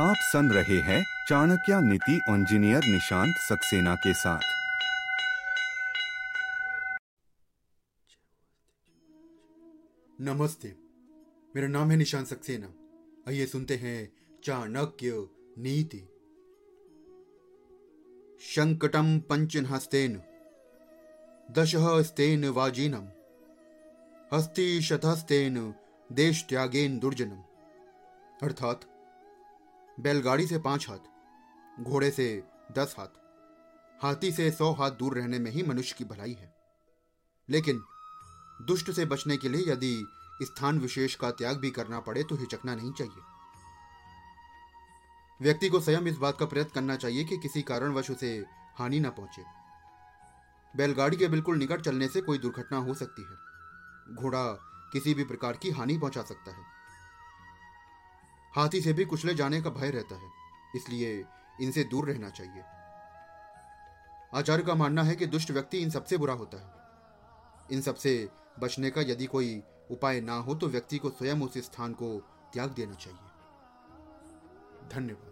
आप सुन रहे हैं चाणक्य नीति इंजीनियर निशांत सक्सेना के साथ। नमस्ते, मेरा नाम है निशांत सक्सेना। आइए सुनते हैं चाणक्य नीति। पंचनहस्तेन दशः स्तेन वाजीनम हस्ती शतहस्तेन देश त्यागेन दुर्जनम अर्थात बैलगाड़ी से पाँच हाथ, घोड़े से दस हाथ, हाथी से सौ हाथ दूर रहने में ही मनुष्य की भलाई है। लेकिन दुष्ट से बचने के लिए यदि स्थान विशेष का त्याग भी करना पड़े तो हिचकना नहीं चाहिए। व्यक्ति को स्वयं इस बात का प्रयत्न करना चाहिए कि किसी कारणवश उसे हानि न पहुँचे। बैलगाड़ी के बिल्कुल निकट चलने से कोई दुर्घटना हो सकती है। घोड़ा किसी भी प्रकार की हानि पहुँचा सकता है। हाथी से भी कुचले जाने का भय रहता है, इसलिए इनसे दूर रहना चाहिए। आचार्य का मानना है कि दुष्ट व्यक्ति इन सबसे बुरा होता है। इन सबसे बचने का यदि कोई उपाय ना हो तो व्यक्ति को स्वयं उस स्थान को त्याग देना चाहिए। धन्यवाद।